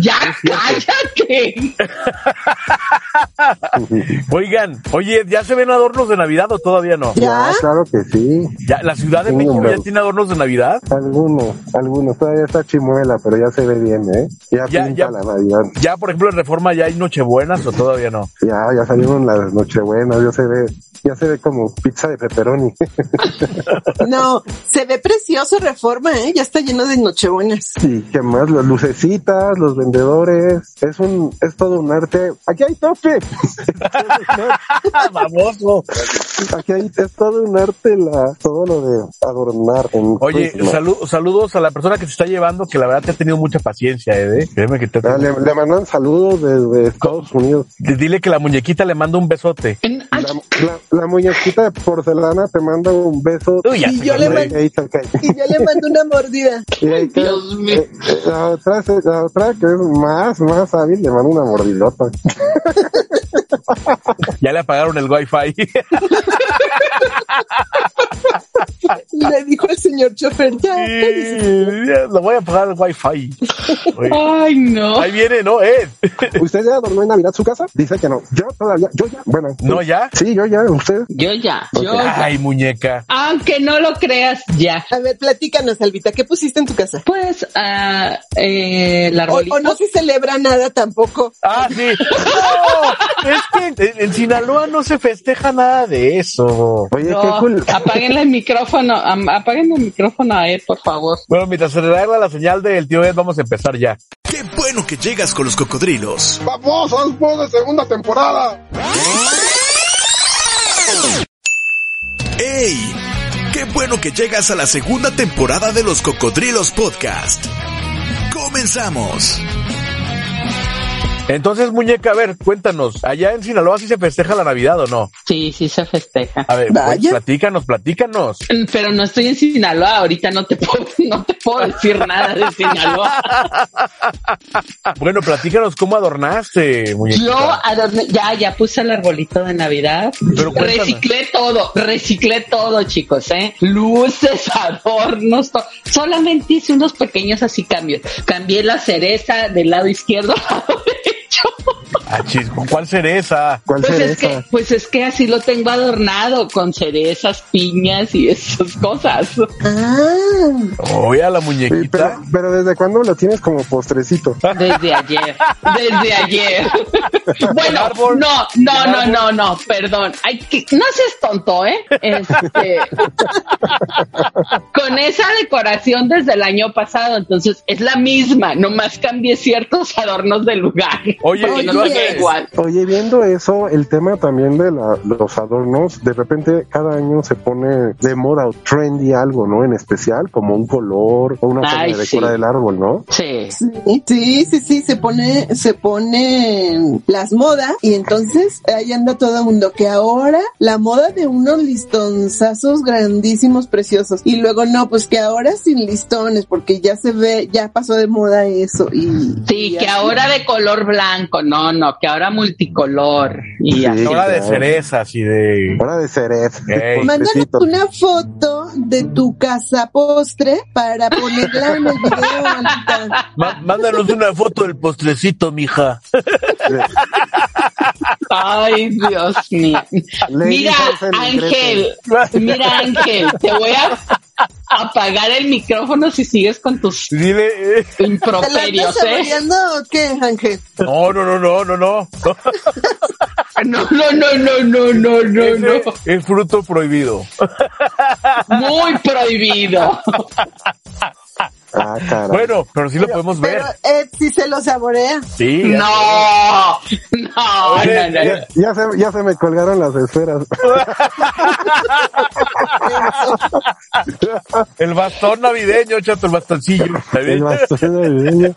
Ya, Oigan, oye, ¿ya se ven adornos de Navidad o todavía no? Ya, claro que sí. ¿Ya, ¿La Ciudad de Sí, México hombre. ya tiene adornos de Navidad? Algunos, algunos. Todavía está chimuela, pero ya se ve bien, ¿eh? Ya, Ya, pinta ya. la Navidad. ¿Ya, por ejemplo, en Reforma ya hay Nochebuenas o todavía no? Ya, ya salieron las Nochebuenas, ya se ve, ya se ve como pizza de pepperoni. No, se ve precioso Reforma, ¿eh? Ya está lleno de nochebuenas. y qué más, las lucecitas, los vendedores, es un, es todo un arte. Aquí hay tope. Famoso. Aquí hay, es todo un arte la, todo lo de adornar en Oye, salu- saludos a la persona que se está llevando, que la verdad te ha tenido mucha paciencia, ¿eh? Créeme que te le, le mandan saludos desde Estados Unidos. Dile que la muñequita le manda un besote. La, la, la muñequita de porcelana te manda un beso. Uy, ya Y yo le mando-. Y yo le mando una mordida. Y Dios mío. eh, eh, la, otra, la otra que es más, más hábil, le manda una mordidota. Ya le apagaron el wifi. Le dijo el señor chofer, ya, Lo voy a apagar el wifi. Oye, Ay, no. Ahí viene, ¿no? Ed. ¿Usted ya adornó en Navidad su casa? Dice que no. Yo todavía, yo ya. Bueno. ¿No ya? Sí, yo ya, usted. Yo ya, yo ya. Ay, muñeca. Aunque no lo creas, ya. A ver, platícanos, Albita, ¿qué pusiste en tu casa? Pues, ah, eh, el O, o no se celebra nada tampoco. Ah, sí. No, es que en, en Sinaloa no se festeja nada de eso. Oye, No, qué cool. apáguenle el micrófono, am- apáguenle el micrófono a él, por favor. Bueno, mientras se arregla la señal del tío Ed, vamos a empezar ya. Qué bueno que llegas con los cocodrilos. ¡Vamos, vamos de segunda temporada! ¡Ey! Qué bueno que llegas a la segunda temporada de los Cocodrilos Podcast. Comenzamos. Entonces, muñeca, a ver, cuéntanos, ¿allá en Sinaloa sí se festeja la Navidad o no? Sí, sí se festeja. A ver, pues, Vaya. platícanos, platícanos. Pero no estoy en Sinaloa, ahorita no te puedo, no te puedo decir nada de Sinaloa. Bueno, platícanos cómo adornaste, muñequita. Yo adorné, ya, ya puse el arbolito de Navidad. Pero reciclé todo, reciclé todo, chicos, ¿eh? Luces, adornos, todo. Solamente hice unos pequeños así cambios. Cambié la cereza del lado izquierdo derecho. Ah, chis, ¿cuál cereza? ¿Cuál Pues es que, pues es que así lo tengo adornado con cerezas, piñas y esas cosas. Ah, Oye, a la Sí, muñequita. pero, pero ¿desde cuándo lo tienes como postrecito? Desde ayer, desde ayer. Bueno, árbol, no, no, no, no, no, perdón. Hay que, no seas tonto, ¿eh? Este, con esa decoración desde el año pasado, entonces es la misma, nomás cambié ciertos adornos del lugar. Oye, y no igual. Oye, viendo eso, el tema también de la- los adornos, de repente cada año se pone de moda o trendy algo, ¿no? En especial, como un color o una forma de sí. el árbol, ¿no? Sí. sí, sí, sí, sí, se pone, se pone las modas y entonces ahí anda todo el mundo que ahora la moda de unos listonzazos grandísimos, preciosos y luego no, pues que ahora sin listones porque ya se ve, ya pasó de moda eso y Sí, y que así. ahora de color blanco, no, no, que ahora multicolor y Sí. así. Ahora de cerezas y de... Hora de cereza. Ey. Mándanos una foto de tu casa postre para ponerla en el video. Mándanos una foto del postrecito, mija. Ay, Dios mío. Mira, Ángel, mira, Ángel, te voy a apagar el micrófono si sigues con tus Dile... eh, ¿Te la improperios, estás ¿eh? saboreando o qué, Ángel? No, no, no, no, no, no. No, no, no, no, no, no, no, no. Es fruto prohibido. Muy prohibido. Ah, caray. Bueno, pero sí lo podemos ver. Pero Ed sí se lo saborea. Sí. No, no, no, no. ya, ya se, ya se me colgaron las esferas. El bastón navideño, chato, el bastoncillo. El bastón navideño.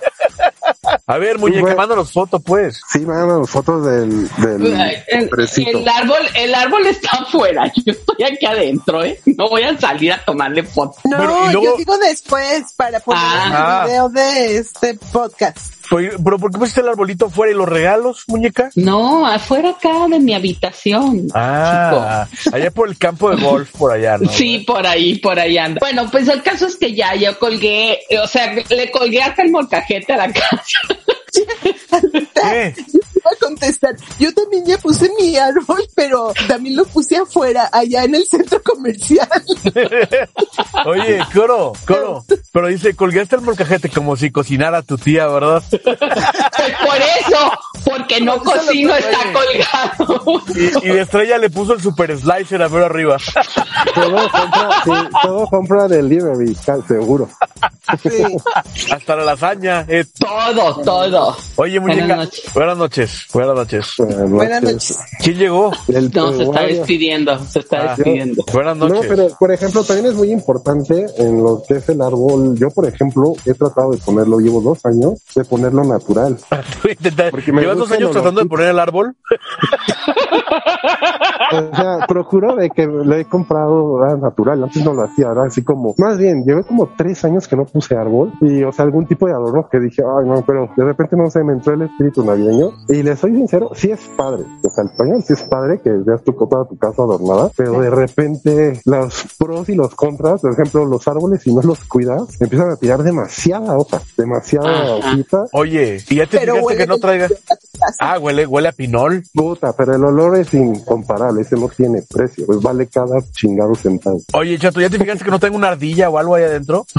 A ver, muñeca, Bueno. mándanos foto, pues. Sí, mándanos fotos del, del El, el árbol, el árbol está afuera. Yo estoy aquí adentro, ¿eh? No voy a salir a tomarle foto. No, Bueno, y luego- yo digo después para poner Ah. el video de este podcast. Pero ¿por qué pusiste el arbolito fuera y los regalos, muñeca? No, afuera acá de mi habitación. Ah, allá por el campo de golf, por allá, ¿no? Sí, por ahí, por ahí anda. Bueno, pues el caso es que ya yo colgué, o sea, le colgué hasta el molcajete a la casa. ¿Qué? A contestar. Yo también ya puse mi árbol, pero también lo puse afuera, allá en el centro comercial. Oye, coro, coro. Pero dice, colgaste el molcajete como si cocinara tu tía, ¿verdad? Por eso porque no lo cocino, está colgado. Y, y de estrella le puso el super slicer a ver arriba. Todo compra, sí, todo compra delivery, seguro. Sí. Hasta la lasaña. eh. Todo, todo. Oye, muñeca, Buenas noches. buenas noches, buenas noches. Buenas noches. ¿Quién llegó? El No, se está despidiendo, se está Ah. despidiendo. Buenas No, noches. pero por ejemplo también es muy importante en lo que es el árbol. Yo por ejemplo he tratado de ponerlo, llevo dos años de ponerlo natural. Porque me ¿Llevas dos gusta años tratando de poner el árbol? O sea, procuro de que lo he comprado natural. Antes no lo hacía, era así como, más bien, llevé como tres años que no puse árbol y, o sea, algún tipo de adorno que dije, ay, no, pero de repente no sé, me entró el espíritu navideño y le soy sincero, sí es padre. O sea, el español sí es padre que veas tu, toda tu casa adornada, pero de repente los pros y los contras, por ejemplo, los árboles, si no los cuidas, empiezan a tirar demasiada hoja, demasiada hojita. Oye, ¿y ya te Pero fijaste que no traiga? Ah, huele, huele a pinol. Puta, pero el olor es incomparable, ese no tiene precio, pues vale cada chingado centavo. Oye, chato, ¿ya te fijaste que no tengo una ardilla o algo ahí adentro?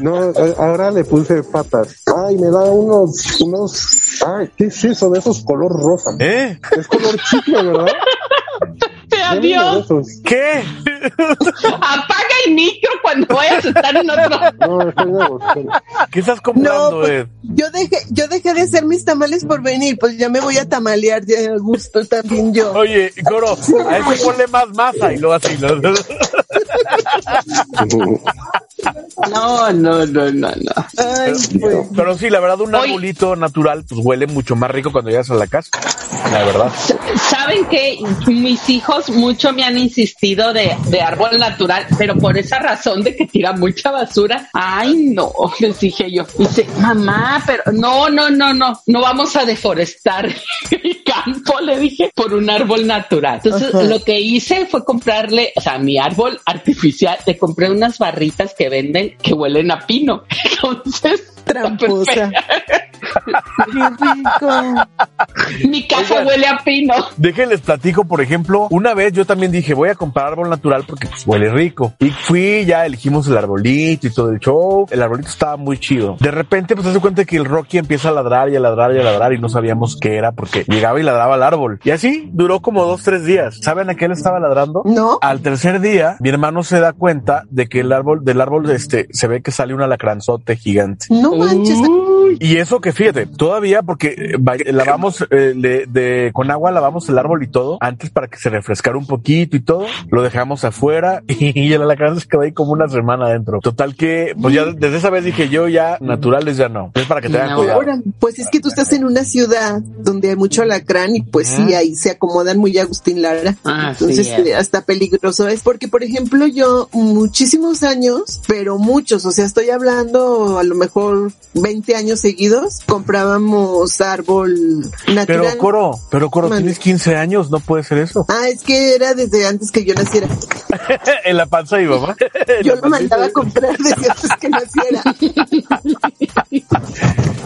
No, eh, ahora le puse patas. Ay, me da unos, unos, ay, ¿qué es eso de esos color rosa? ¿Eh? Es color chicle, ¿verdad? Adiós. ¿Qué? Apaga el micro cuando vayas a estar en otro. No. ¿Qué estás No, comprando, pues, Ed? yo dejé, yo dejé de hacer mis tamales por venir, pues ya me voy a tamalear de a gusto también yo. Oye, Coro, a ese ponle más masa y luego así. ¿no? No, no, no, no, no. Ay, pues. Pero sí, la verdad, un arbolito natural, pues huele mucho más rico cuando llegas a la casa. La verdad. Saben que mis hijos mucho me han insistido de, de árbol natural, pero por esa razón de que tira mucha basura. Ay, no, les dije yo. Dice, mamá, pero no, no, no, no, no vamos a deforestar el campo, le dije, por un árbol natural. Entonces, Ajá. lo que hice fue comprarle, o sea, mi árbol artificial, le compré unas barritas que venden que huelen a pino. Entonces, Tramposa. Qué rico. mi casa Oigan. huele a pino. Déjenles platico, por ejemplo, una vez yo también dije, voy a comprar árbol natural porque pues huele rico. Y fui, ya elegimos el arbolito y todo el show. El arbolito estaba muy chido. De repente, pues se cuenta que el Rocky empieza a ladrar y a ladrar y a ladrar y no sabíamos qué era porque llegaba y ladraba al árbol. Y así duró como dos, tres días. ¿Saben a qué le estaba ladrando? ¿No? Al tercer día, mi hermano se da cuenta de que el árbol, del árbol, este, se ve que sale un alacranzote gigante. No manches. Uy, Y eso que fíjate, todavía porque eh, va- lavamos eh, de, de- con agua lavamos el árbol y todo, antes para que se refrescara un poquito y todo, lo dejamos afuera y el alacrán se quedó ahí como una semana adentro. Total que, pues ya desde esa vez dije yo ya naturales ya no. Es para que tengan No. cuidado. Ahora, pues es que tú estás en una ciudad donde hay mucho alacrán y pues sí, ahí se acomodan muy Agustín Lara. Ah, Entonces, sí, es. eh, hasta peligroso es porque, por ejemplo, yo muchísimos años, pero muchos, o sea, estoy hablando a lo mejor 20 años seguidos, comprábamos árbol natural. Pero Coro, pero Coro, Mande. tienes 15 años, no puede ser eso. Ah, es que era desde antes que yo naciera. en la panza de mi mamá. Yo lo mandaba a comprar desde antes que naciera.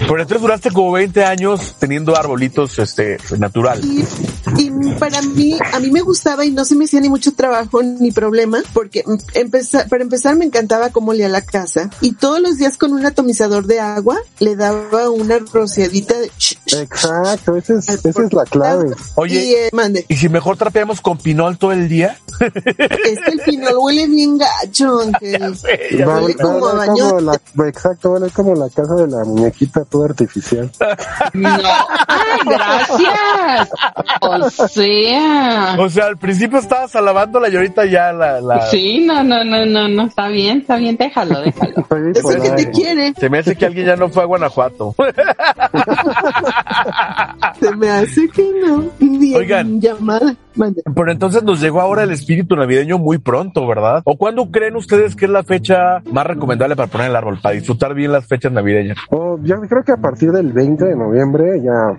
Pero entonces duraste como 20 años teniendo arbolitos, este, natural. Y, y para mí, a mí me gustaba y no se me hacía ni mucho trabajo ni problema, porque empezar, para empezar me encantaba cómo olía la casa y todos los días con un atomizador de agua le daba una rociadita de... Exacto, esa es, esa es la clave. Oye, Y, eh, mande, ¿y si mejor trapeamos con pinol todo el día? es que el pinol huele bien gacho, Ángel. Ya Va, huele va a como a oler baño. como la, exacto, oler como la casa de la muñequita artificial. No, ay, gracias. O sea. O sea, al principio estabas alabándola y ahorita ya la, la... Sí, no, no, no, no, no, está bien, está bien, déjalo, déjalo. Estoy Es el que te quiere. Se me hace que alguien ya no fue a Guanajuato. Se me hace que no. Bien Oigan. llamada. Pero entonces nos llegó ahora el espíritu navideño muy pronto, ¿verdad? ¿O cuándo creen ustedes que es la fecha más recomendable para poner el árbol, para disfrutar bien las fechas navideñas? Oh, ya creo que a partir del 20 de noviembre ya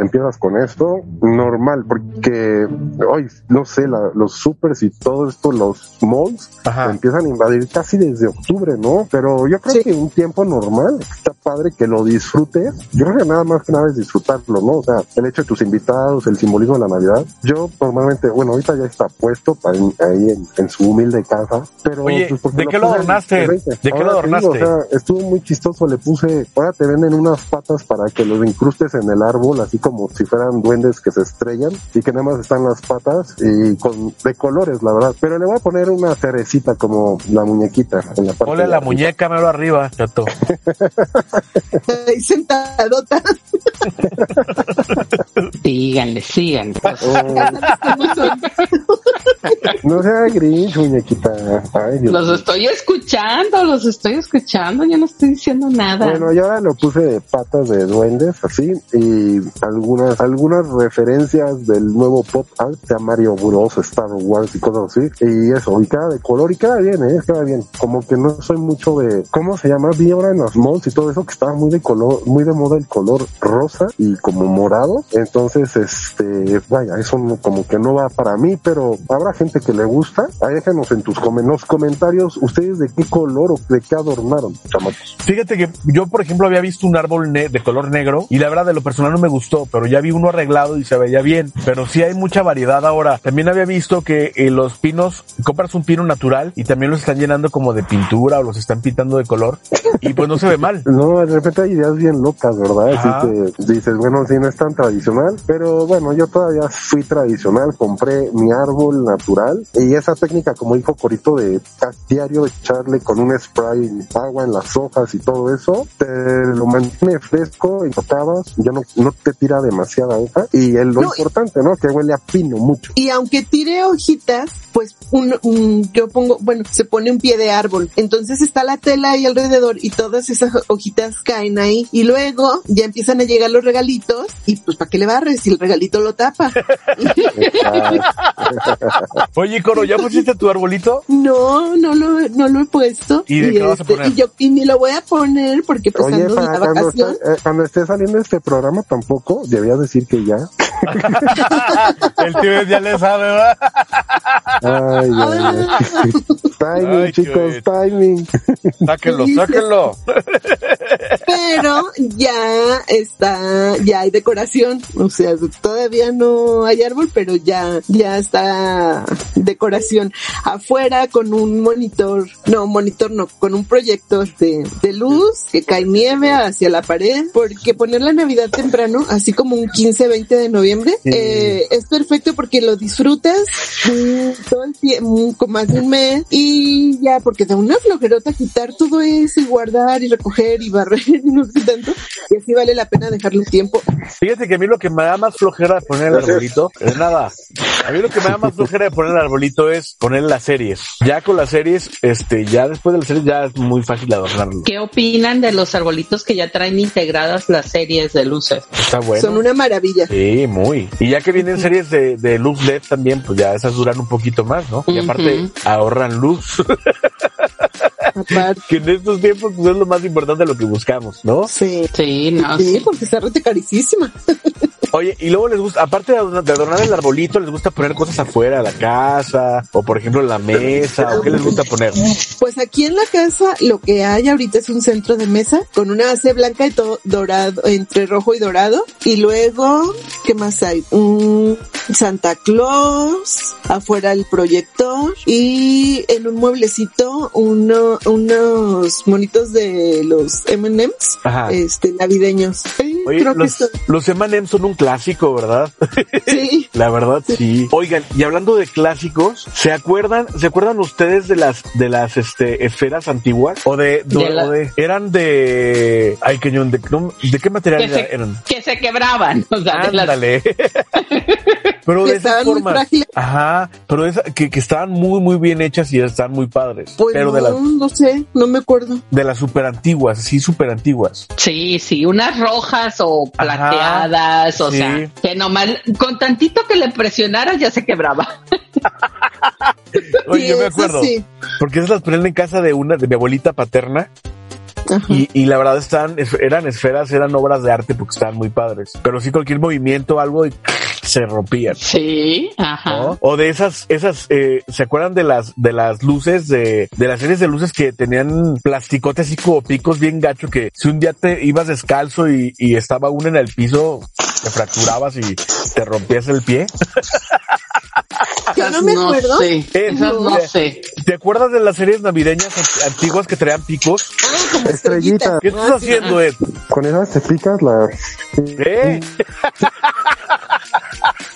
empiezas con esto normal, porque hoy, no sé, la- los supers y todo esto, los malls, empiezan a invadir casi desde octubre, ¿no? Pero yo creo Sí. que un tiempo normal, está padre que lo disfrutes. Yo creo que nada más que nada es disfrutarlo, ¿no? O sea, el hecho de tus invitados, el simbolismo de la Navidad. Yo normalmente, bueno, ahorita ya está puesto para en- ahí en, en su humilde casa, pero... Oye, pues, ¿de qué lo puse adornaste? el 20. ¿De qué lo adornaste? o sea, estuvo muy chistoso, le puse, ahora te venden unas patas para que los incrustes en el árbol, así como si fueran duendes que se estrellan y que nada más están las patas y con de colores, la verdad. Pero le voy a poner una cerecita como la muñequita en la parte Ponle de la arriba. muñeca mero arriba, chato. Ahí sentadota. Síganle, síganle. No sea grinch, muñequita. Ay, Los estoy escuchando, los estoy escuchando, yo no estoy diciendo nada. Bueno, yo ahora lo puse de patas de duendes, así, y algunas, algunas referencias del nuevo pop art de Mario Bros, Star Wars y cosas así, y eso, y cada de color, y queda bien, eh, queda bien, como que no soy mucho de, ¿cómo se llama? Vi ahora en los malls y todo eso, que estaba muy de color, muy de moda el color rosa y como morado, entonces, este, vaya, eso no- como que no va para mí, pero habrá gente que le gusta, ahí déjanos en tus comen- los comentarios, ustedes de qué color o de qué adornaron, chamacos. Fíjate que yo, por ejemplo, había visto un árbol de color negro y la verdad de lo personal no me gustó, pero ya vi uno arreglado y se veía bien. Pero sí hay mucha variedad ahora. También había visto que eh, los pinos, compras un pino natural y también los están llenando como de pintura o los están pintando de color y pues no se ve mal. No, de repente hay ideas bien locas, ¿verdad? Ajá. Así que dices, bueno, sí, no es tan tradicional, pero bueno, yo todavía fui tradicional, compré mi árbol natural y esa técnica, como dijo Corito, de diario echarle con un spray agua en las hojas y todo eso, te lo mantiene fresco y tocabas, ya no, no te tira demasiada hoja y es lo No, importante, ¿no? Que huele a pino mucho. Y aunque tire hojitas, pues un, un- yo pongo, bueno, se pone un pie de árbol. Entonces está la tela ahí alrededor y todas esas hojitas caen ahí. Y luego ya empiezan a llegar los regalitos y pues ¿para qué le barres si el regalito lo tapa? Oye, Coro, ¿ya pusiste tu arbolito? No, no lo, no lo he puesto. ¿Y de qué vas a poner? y yo y ni lo voy a poner porque pues Oye, ando de la cuando, vacación. esté, eh, cuando esté saliendo este programa tampoco, debías decir que ya. El tío ya le sabe, ¿verdad? Ay, ay, ay. timing, Ay, chicos, timing. Sáquenlo, sáquenlo. pero ya está, ya hay decoración, o sea, todavía no hay árbol, pero ya, ya está decoración afuera con un monitor, no, monitor no, con un proyector de, de luz que cae nieve hacia la pared, porque poner la Navidad temprano, así como un 15, 20 de noviembre, Sí. eh, es perfecto porque lo disfrutas mm, todo el tiempo, con más de un mes, y ya, porque da una flojerota quitar todo eso y guardar y recoger y barrer y no sé tanto, y así vale la pena dejarle un tiempo. Fíjate que a mí lo que me da más flojera de poner el arbolito es nada. A mí lo que me da más flojera de poner el arbolito es poner las series. Ya con las series, este, ya después de las series ya es muy fácil adornarlo. ¿Qué opinan de los arbolitos que ya traen integradas las series de luces? Está bueno. Son una maravilla. Sí, muy. Y ya que vienen series de, de luz LED también, pues ya esas duran un poquito más, ¿no? Y aparte ahorran luz, Aparte, que en estos tiempos pues es lo más importante de lo que buscamos, ¿no? sí. Sí, no. Sí, porque está rete carísima. Oye, y luego les gusta, aparte de adornar, de adornar el arbolito, les gusta poner cosas afuera de la casa, o por ejemplo la mesa, o qué les gusta poner. Pues aquí en la casa lo que hay ahorita es un centro de mesa con una base blanca y todo dorado, entre rojo y dorado. Y luego, ¿qué más hay? Un Santa Claus, afuera el proyector y en un mueblecito uno, unos monitos de los M&M's, este, navideños. Oye, creo que los, esto- los M&M son un clásico, ¿verdad? sí. La verdad, sí. Oigan, y hablando de clásicos, ¿se acuerdan, se acuerdan ustedes de las, de las, este, esferas antiguas? O de, de- De la- o de- eran de, ay, cañón, de, no, ¿de qué material Que era- se, eran? que se quebraban. O sea, de las- Ándale. Pero que de esas formas. Ajá, pero esa- que, que estaban muy, muy bien hechas y están muy padres. Pues pero no, de las, no sé, no me acuerdo. de las super antiguas, sí, super antiguas. Sí, sí, unas rojas o Ajá, plateadas, o sí. sea, que nomás con tantito que le presionara ya se quebraba. Oye, Sí, yo me acuerdo, sí. porque esas las ponían en casa de una, de mi abuelita paterna. Y, y la verdad están, es- eran esferas, eran obras de arte porque estaban muy padres. Pero sí cualquier movimiento, algo, y se rompían. Sí, ajá. ¿no? O de esas, esas, eh, ¿se acuerdan de las, de las luces de, de las series de luces que tenían plasticote así como picos bien gacho que si un día te ibas descalzo y, y estaba uno en el piso, te fracturabas y te rompías el pie? Yo no me acuerdo. sé, Eh, esas no no. sé. ¿Te acuerdas de las series navideñas ant- antiguas que traían picos? Ah, como Estrellita. estrellitas. ¿Qué estás haciendo, Ed? Con esas te picas la... ¿Qué?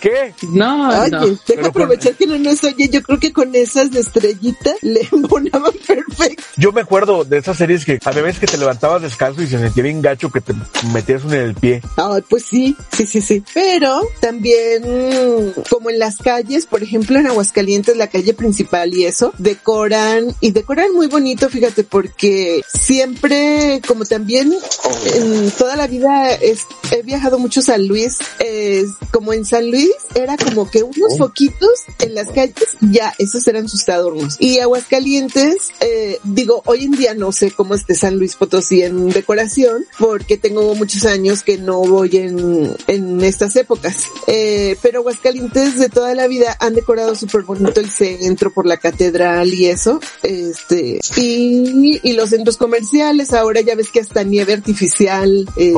¿Qué? No, Oye, no. deja Pero con- aprovechar que no nos oye. Yo creo que con esas de estrellita le embonaban perfecto. Yo me acuerdo de esas series que a veces que te levantabas descalzo y se sentía bien gacho que te metías uno en el pie. Ay, pues sí, sí, sí, sí. Pero también, como en las calles, por ejemplo, en Aguascalientes, la calle principal y eso, decoran, y decoran muy bonito, fíjate, porque siempre, como también en toda la vida es, he viajado mucho a San Luis, es, como en San Luis era como que unos foquitos en las calles, ya, esos eran sus adornos. Y Aguascalientes, eh, digo, hoy en día no sé cómo esté San Luis Potosí en decoración, porque tengo muchos años que no voy en, en estas épocas. Eh, pero Aguascalientes de toda la vida han decorado súper bonito el centro por la catedral y eso. Este, y, y los centros comerciales, ahora ya ves que hasta nieve artificial. Este.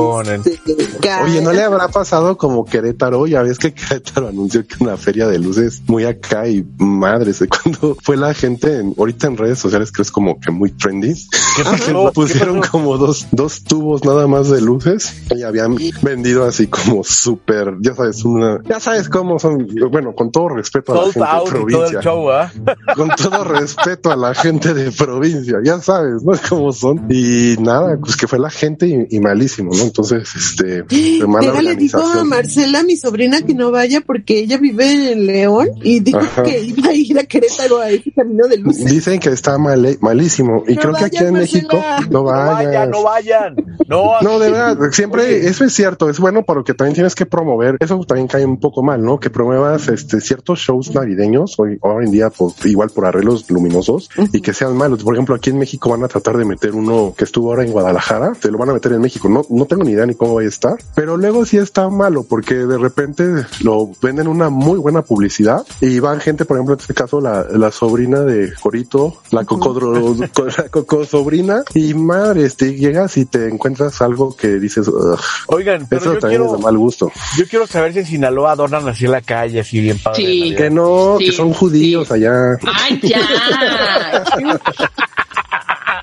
Oye, ¿no le habrá pasado como Querétaro? Ya ves que Querétaro anunció que una feria de luces muy acá y madres de cuando fue la gente en- ahorita en redes sociales que es como que muy trendy. ¿Qué Que pasó? ¿Qué pusieron pasó? como dos, dos tubos nada más de luces y habían vendido así como súper, ya sabes, una, ya sabes cómo son, bueno, con todo respeto a la Sold gente de y todo el provincia, show, ¿ah? con todo respeto a la gente de provincia, ya sabes, ¿no? Cómo son. Y nada, pues que fue la gente y, y malísimo, ¿no? Entonces, este, de mala Déjale, dijo a. Marcela, mi sobrina, que no vaya porque ella vive en León y dijo Ajá. que iba a ir a Querétaro a ese camino de luces. Dicen que está mal, malísimo. Y No creo que aquí en México, Marcela. no No vayan, no vayan. No, No, de verdad, siempre eso es cierto, es bueno porque también tienes que promover, eso también cae un poco mal, ¿no? Que promuevas este ciertos shows navideños hoy, hoy en día por, igual por arreglos luminosos y que sean malos. Por ejemplo, aquí en México van a tratar de meter uno que estuvo ahora en Guadalajara, te lo van a meter en México. No, no tengo ni idea ni cómo va a estar, pero luego sí está malo porque de repente lo venden una muy buena publicidad y van gente, por ejemplo, en este caso la, la sobrina de Corito, la cocodro, la coco sobrina y madre, este, llegas y te encuentras algo que dices, "Ugh". Oigan, pero eso yo también es de mal gusto. yo quiero saber si en Sinaloa adornan así la calle, así bien padre. Sí. Que no, Sí, que son judíos sí. allá. Ay, ya.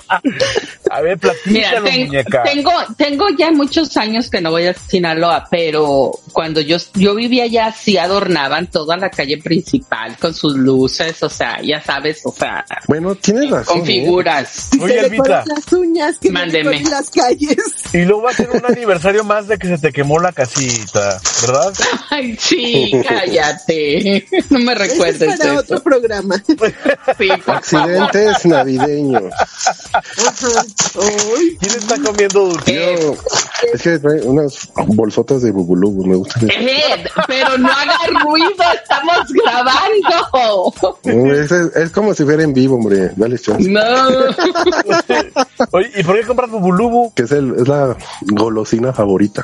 A ver, Mira, platícalo, ten- muñeca. tengo, tengo ya muchos años que no voy a Sinaloa, pero cuando yo, yo vivía allá sí adornaban toda la calle principal con sus luces, o sea, ya sabes, o sea, Bueno, tienes razón. con ¿eh? figuras. Si Oye, Elvita. las uñas que Mándeme. en las calles. Y luego va a ser un aniversario más de que se te quemó la casita, ¿verdad? Ay, sí, cállate. No me Eso es recuerdes para eso. otro programa. Sí. Accidentes navideños. Ajá. Ay, ¿Quién está comiendo dulce? Yo, es que trae unas bolsotas de bubulubus, me gustan. Eh, pero no haga ruido, estamos grabando. No, Es, es- es como si fuera en vivo, hombre. Dale chance. No. Oye, ¿y por qué compras bubulubu? Que es, el, es la golosina favorita.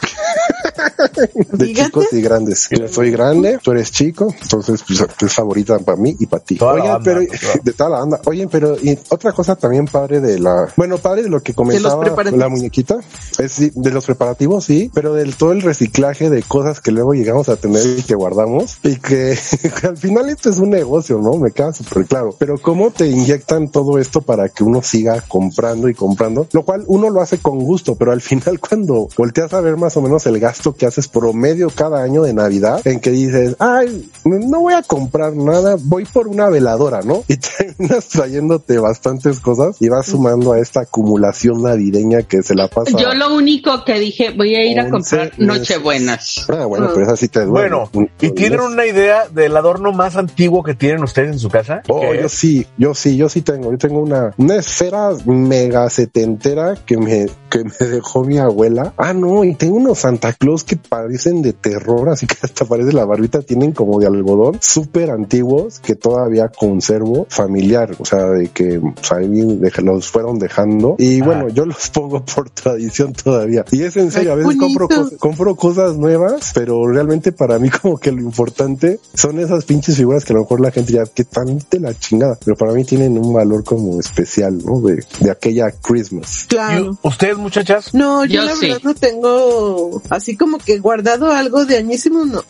De Dígate. chicos y grandes. Yo soy grande, tú eres chico, entonces pues, es favorita para mí y para ti. Toda banda, pero de toda la banda. Oye, pero y otra cosa también padre de la, bueno, padre de lo que comentaba la muñequita, es de los preparativos, sí, pero del todo el reciclaje de cosas que luego llegamos a tener y que guardamos y que al final esto es un negocio, ¿no? Me queda súper claro. Pero cómo te inyectan todo esto para que uno siga comprando y comprando, lo cual uno lo hace con gusto, pero al final cuando volteas a ver más o menos el gasto gasto que haces promedio cada año de Navidad en que dices, ay, no voy a comprar nada, voy por una veladora, ¿no? Y terminas trayéndote bastantes cosas y vas sumando a esta acumulación navideña que se la pasa. Yo lo único que dije, voy a ir a comprar Nochebuenas. Ah, bueno, pero esa sí te duele. Bueno, ¿y tienen una idea del adorno más antiguo que tienen ustedes en su casa? Oh, ¿Qué yo sí, yo sí, yo sí tengo. Yo tengo una, una esfera mega setentera que me, que me dejó mi abuela. Ah, no, y tengo unos Santa Claus que parecen de terror, así que hasta parece la barbita, tienen como de algodón, súper antiguos que todavía conservo familiar, o sea, de que pues, ahí deja- los fueron dejando. Y Ajá. bueno, yo los pongo por tradición todavía. Y es en serio, a veces compro, cosas- compro cosas nuevas, pero realmente para mí como que lo importante son esas pinches figuras que a lo mejor la gente ya que tan de la chingada, pero para mí tienen un valor como especial, ¿no? De, de aquella Christmas. Claro. ¿Y ¿Ustedes, muchachas? No, yo, Yo la sí. verdad no tengo así como que guardado algo de añísimo, no.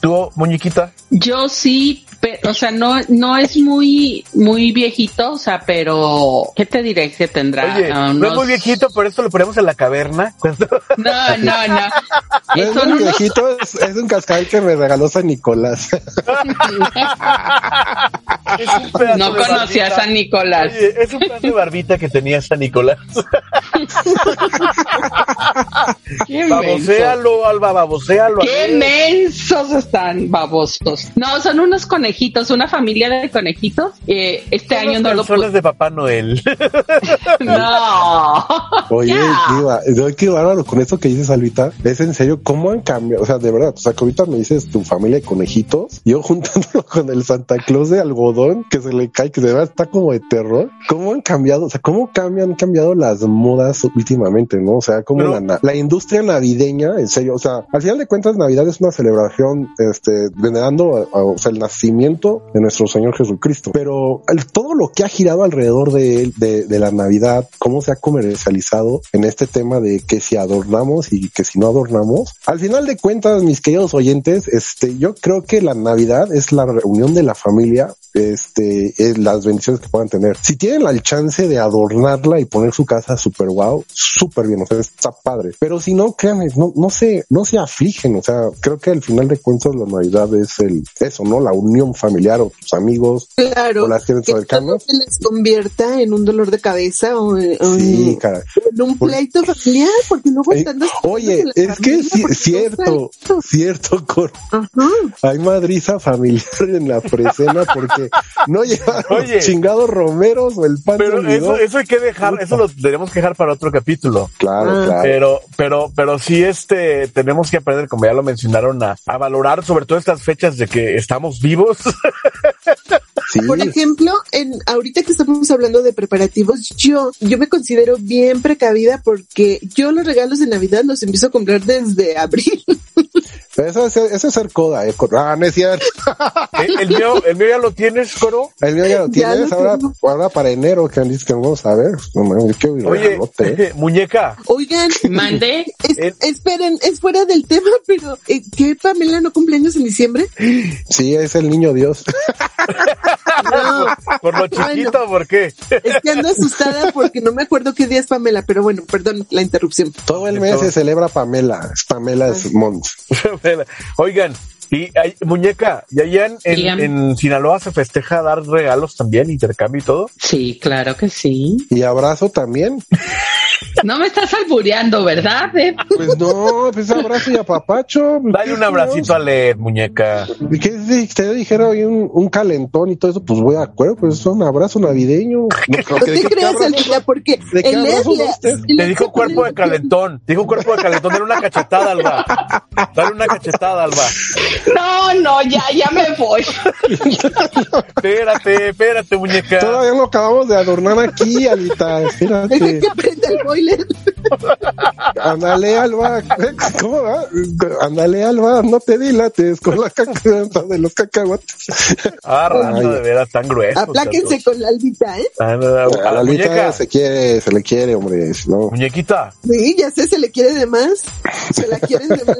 ¿Tú, muñequita? Yo sí, pe- o sea, no, no es muy, muy viejito, o sea, pero ¿qué te diré que tendrá? Oye, Ah, no es muy viejito, por esto lo ponemos en la caverna. Cuando- No, no, no. No es Son muy unos- viejito, es, es un cascabel que me regaló San Nicolás. Es un pedazo no conocía a. San Nicolás. Oye, es un pedazo de barbita que tenía San Nicolás. Baboséalo, Alba, baboséalo. Qué mensos están, babosos. No, son unos conejitos, una familia de conejitos. Eh, este Son año no lo pude. de Papá Noel. No. Oye. Diva, qué bárbaro con esto que dices, Albita. Es en serio, ¿cómo han cambiado? O sea, de verdad, o sea, que ahorita me dices tu familia de conejitos, yo juntándolo con el Santa Claus de algodón, que se le cae, que de verdad está como de terror. ¿Cómo han cambiado? O sea, ¿cómo cambian, han cambiado las modas últimamente, no? O sea, como Pero- la, la industria navideña, en serio, o sea, al final de cuentas, Navidad es una celebración, este, venerando, a- a- o sea, el nacimiento de nuestro Señor Jesucristo. Pero el- todo lo que ha girado alrededor de él, de, de la Navidad, cómo se ha comercializado en este tema de que si adornamos y que si no adornamos, al final de cuentas, mis queridos oyentes, este, yo creo que la Navidad es la reunión de la familia, este, es las bendiciones que puedan tener. Si tienen el chance de adornarla y poner su casa super wow, súper bien, o sea, está padre. Pero si no, créanme, no, no se, no se afligen, o sea, creo que al final de cuentas la Navidad es el, eso, ¿no? La unión familiar o tus amigos Claro. o las que que cercanas. se les convierta en un dolor de cabeza o en, o Sí, cara. en un Por- pleito familiar, porque luego Eh, están Oye, la es que sí, cierto, saben. cierto, Cor. Ajá. Hay madriza familiar en la presena porque no llevaron Oye. los chingados romeros o el pan de Pero eso, eso hay que dejar, eso lo tenemos que dejar para otro capítulo. Claro, Ah. claro. Pero, pero, pero sí, este, tenemos que aprender, como ya lo mencionaron, a, a valorar sobre todo estas fechas de que estamos vivos. Sí. Por ejemplo, en ahorita que estamos hablando de preparativos, yo yo me considero bien precavida porque yo los regalos de Navidad los empiezo a comprar desde abril. Eso es, eso es ser coda, eh. Ah, no es cierto. el, el mío, el mío ya lo tienes, Coro. El mío ya lo Ya tienes. lo ahora, ahora para enero, que dices que vamos a ver. Oye, eh. muñeca, Oigan, Mandé. es- El- esperen, es fuera del tema, pero eh, ¿qué Pamela no cumpleaños en diciembre? Sí, es el niño Dios. No, por lo chiquito, ¿por qué? es que ando asustada porque no me acuerdo qué día es Pamela, pero bueno, perdón la interrupción. Todo el mes se celebra Pamela. Es Pamela es Mons. Oigan, y hay- muñeca, y allá en, en, en Sinaloa se festeja dar regalos también, intercambio y todo. Sí, claro que sí. Y abrazo también. No me estás albureando, ¿verdad? eh? Pues no, pues abrazo y apapacho. Dale un abracito a Led, muñeca. ¿Y qué si te dijera hoy un, un calentón y todo eso? Pues voy de acuerdo, pues es un abrazo navideño. No creo que porque ¿De qué el abrazo Edla- da usted? el Te Edla dijo cuerpo de calentón. Dijo cuerpo de calentón. Dale una cachetada, Alba. Dale una cachetada, Alba. No, no, ya, ya me voy. Espérate, espérate, muñeca. Todavía no acabamos de adornar aquí, Alita. Deja Espérate. que prenda el boiler. Ándale, Alba. ¿Cómo va? Ándale, Alba. No te dilates con la caca de los cacahuates. Ah, Ay. de veras, tan grueso. Apláquense con la albita, ¿eh? Ah, no, no, A la Alita muñeca, se quiere, se le quiere, hombre. No. muñequita. Sí, ya sé, se le quiere de más. Se la quieren de más.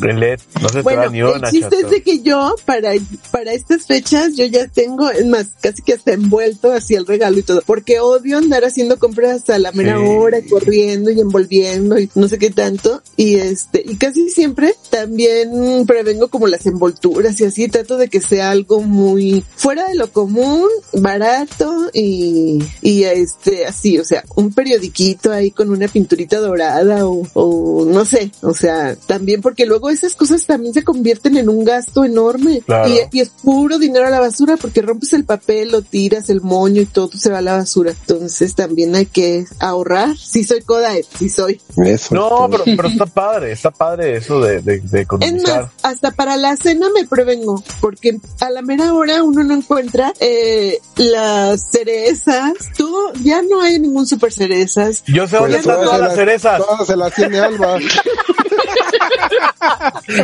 LED, no se bueno, el chiste es de que yo, para, para estas fechas, yo ya tengo, es más, casi que hasta envuelto así el regalo y todo, porque odio andar haciendo compras a la mera Sí. hora, corriendo y envolviendo y no sé qué tanto, y este, y casi siempre también prevengo como las envolturas y así, trato de que sea algo muy fuera de lo común, barato y, y este, así, o sea, un periodiquito ahí con una pinturita dorada o, o no sé, o sea, también porque luego esas cosas también se convierten en un gasto enorme Claro. y, y es puro dinero a la basura porque rompes el papel, lo tiras, el moño y todo se va a la basura. Entonces también hay que ahorrar. Sí soy coda, sí soy. Eso. No, pero, pero está padre, está padre eso de, de, de Es economizar. más, hasta para la cena me prevengo, porque a la mera hora uno no encuentra eh, las cerezas. Tú, ya no hay ningún super cerezas. Yo sé Pues dónde están todas las cerezas. Todas se las tiene Alba.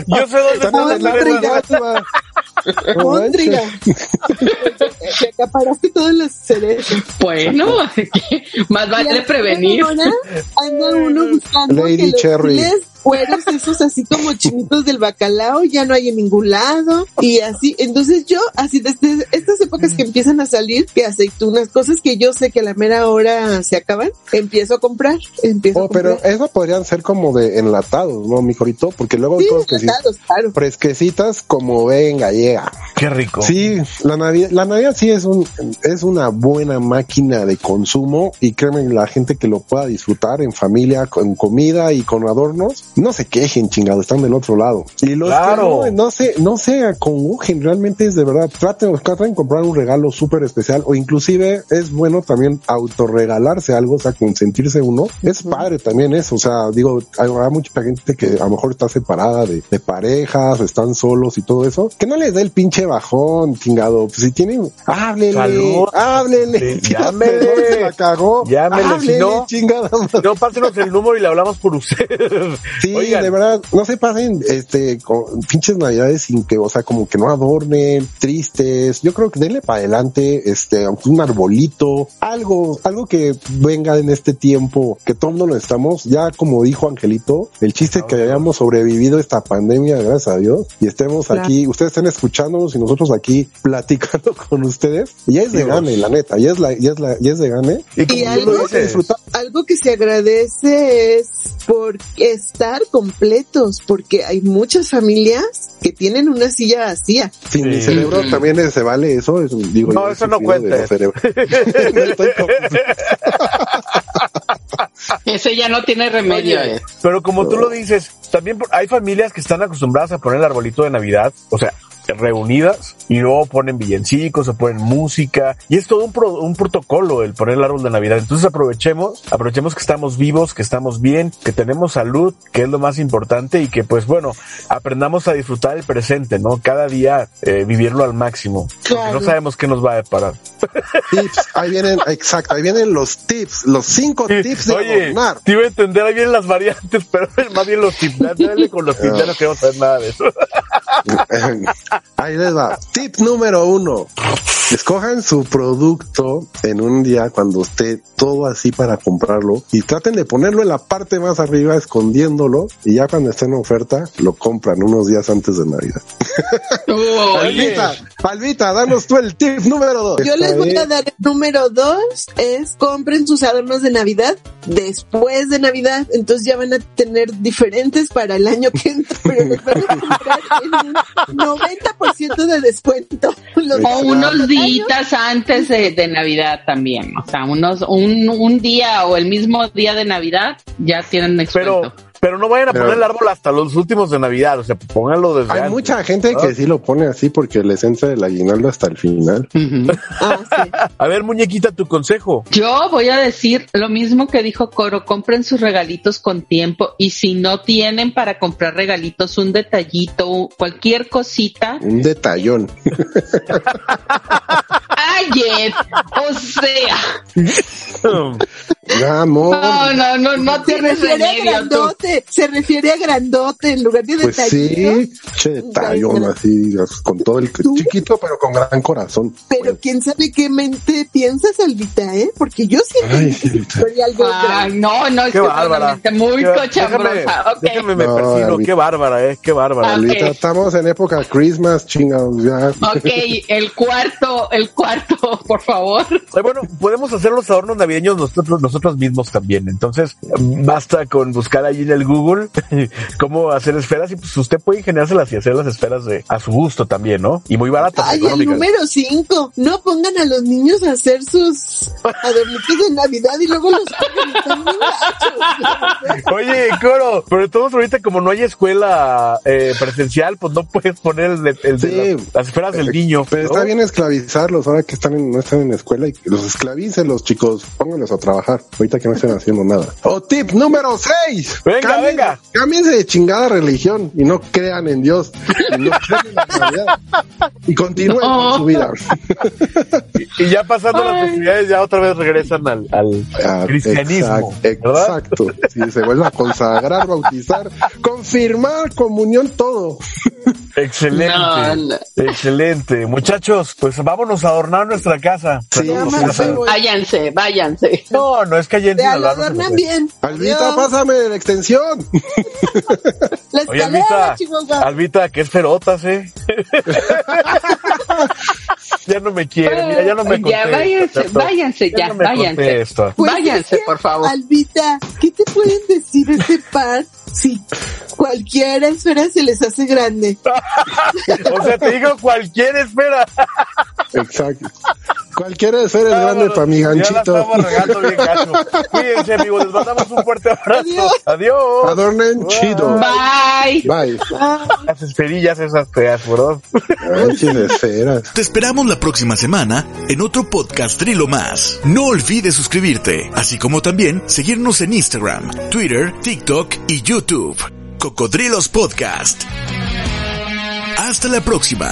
Yo sé dónde Móndriga. manches. Te acaparaste todas las cerezas. Bueno, más vale prevenir. Anda uno buscando Lady que los Cherry. Cueros esos así como chinitos del bacalao ya no hay en ningún lado y así entonces yo así desde estas épocas que empiezan a salir que aceitunas cosas que yo sé que a la mera hora se acaban empiezo a comprar empiezo a Oh, pero eso podrían ser como de enlatados, ¿no, mi corito? Porque luego sí, cosas que sí. enlatados, claro Fresquecitas como venga, llega. Qué rico. Sí, la Navidad, la Navidad sí es un, es una buena máquina de consumo y créeme, la gente que lo pueda disfrutar en familia, con comida y con adornos, no se quejen, chingado, están del otro lado. Y los Claro. que no, no se, no se acongojen, realmente es de verdad, traten, traten de comprar un regalo súper especial o inclusive es bueno también autorregalarse algo, o sea, consentirse uno. Es padre también eso, o sea, digo, hay, hay mucha gente que a lo mejor está separada de, de parejas, están solos y todo eso, que no les dé el pinche bajón, chingado. Pues si tienen, háblele, Salud. háblele. Sí, llámele. Se la cagó. Llámele, si no- chingada. No, pásenos el número y le hablamos por ustedes. Sí, Oigan, de verdad, no se pasen, este, con pinches navidades sin que, o sea, como que no adornen, tristes. Yo creo que denle para adelante, este, aunque un arbolito, algo, algo que venga en este tiempo, que todo mundo lo estamos, ya como dijo Angelito, el chiste que hayamos sobrevivido esta pandemia, gracias a Dios, y estemos Claro. aquí, ustedes estén escuchándonos y nosotros aquí platicando con ustedes, y ya es de Sí, gane, la neta, ya es la, ya es la, ya es de gane. y como Y algo lo algo que se agradece es por estar completos, porque hay muchas familias que tienen una silla vacía. Si mi Sí. cerebro también es- se vale eso, es, digo, No, eso no cuenta. No Ese ya no tiene remedio. Oye, eh. Pero como tú lo dices, también hay familias que están acostumbradas a poner el arbolito de Navidad, o sea, reunidas y luego ponen villancicos o ponen música y es todo un, pro- un protocolo el poner el árbol de Navidad. Entonces aprovechemos, aprovechemos que estamos vivos, que estamos bien, que tenemos salud, que es lo más importante y que pues bueno, aprendamos a disfrutar el presente, ¿no? Cada día eh, vivirlo al máximo. Claro. no sabemos qué nos va a deparar. tips, ahí vienen, exacto, ahí vienen los tips, los cinco tips de Oye, adornar. te iba a entender, ahí vienen las variantes, pero más bien los tips. Dale con los tips, ya no queremos saber nada de eso. Ahí les va. Tip número uno. Escojan su producto en un día cuando esté todo así para comprarlo y traten de ponerlo en la parte más arriba escondiéndolo y ya cuando esté en oferta lo compran unos días antes de Navidad. Uy, Palvita, Palvita, danos tú el tip número dos. Yo les voy a dar el número dos, es compren sus adornos de Navidad después de Navidad, entonces ya van a tener diferentes para el año que entra, pero los van a comprar en un 90% de descuento. Los O unos días antes de, de Navidad también. O sea, unos, un, un día o el mismo día de Navidad ya tienen descuento. pero no vayan a Pero- poner el árbol hasta los últimos de Navidad, o sea, pónganlo desde Hay antes. mucha gente ¿no? que sí lo pone así porque les entra el aguinaldo hasta el final. Ah, sí. A ver, muñequita, tu consejo. Yo voy a decir lo mismo que dijo Coro, compren sus regalitos con tiempo y si no tienen para comprar regalitos, un detallito, cualquier cosita, Un detallón. ¡ay! O sea, Amor. No, no, no, no Se tienes refiere a remedio tú. grandote, se refiere a grandote en lugar de Pues detallito. sí, che detallón así, digas, con todo el ¿Tú? chiquito, pero con gran corazón. Pero quién sabe qué mente piensas, Albita, ¿eh? Porque yo siento Ay, que Albita. soy algo Ay, grande. no, no, es Qué que bárbara. realmente muy Qué- cochambrosa. Déjame, me No, persino. Qué bárbara, eh. Qué bárbara. Ah, Ahorita ok. estamos en época Christmas, chingados, ya. Ok, el cuarto, el cuarto, por favor. Bueno, podemos hacer los adornos navideños nosotros, nosotros mismos también. Entonces, basta con buscar ahí en el Google cómo hacer esferas y pues usted puede ingeniárselas y hacer las esferas de, a su gusto también, ¿no? Y muy baratas. Ay, el número 5. No pongan a los niños a hacer sus adornitos de Navidad y luego los. Oye, coro, pero todos ahorita como no hay escuela eh, presencial, pues no puedes poner el de, el de Sí. las, las esferas del niño. Pero ¿no? está bien esclavizarlos ahora que están en, no están en la escuela y que los esclavicen los chicos, pónganlos a trabajar, ahorita que no estén haciendo nada. O tip número 6. Venga, venga. Cámbiense de chingada religión y no crean en Dios. Y, no crean en la Navidad. y continúen No. con su vida. Y ya pasando las festividades, ya otra vez regresan al, al Ah, cristianismo. exact- ¿verdad? Exacto. Si se vuelve a consagrar, bautizar, confirmar, comunión, todo. Excelente. No, no. Excelente. Muchachos, pues vámonos a adornar nuestra. Sí, sí, casa. sí. Váyanse, váyanse. No, no es que allá en Sinaloa no se bien. Albita, Adiós. pásame la extensión. La Oye, escalera, Albita. Albita, que es ferotas, ¿eh? ya no me quiere, mira, ya no me Ya, contesta. váyanse, váyanse, ya, no me váyanse. Pues Váyanse, es que, por favor. Albita, ¿qué te pueden decir este par si cualquier esfera se les hace grande? O sea, te digo cualquier espera. Exacto. Cualquiera esfera es grande Vámonos, para mi Ya la ganchito. estamos regando bien gacho. Cuídense, amigos, les mandamos un fuerte abrazo. Adiós. Adiós. Adornen chido. Bye. Bye. Las esperillas esas feas, de esferas. Te esperamos la próxima semana en otro podcast Trilo más. No olvides suscribirte, así como también seguirnos en Instagram, Twitter, TikTok y YouTube. Cocodrilos Podcast. Hasta la próxima.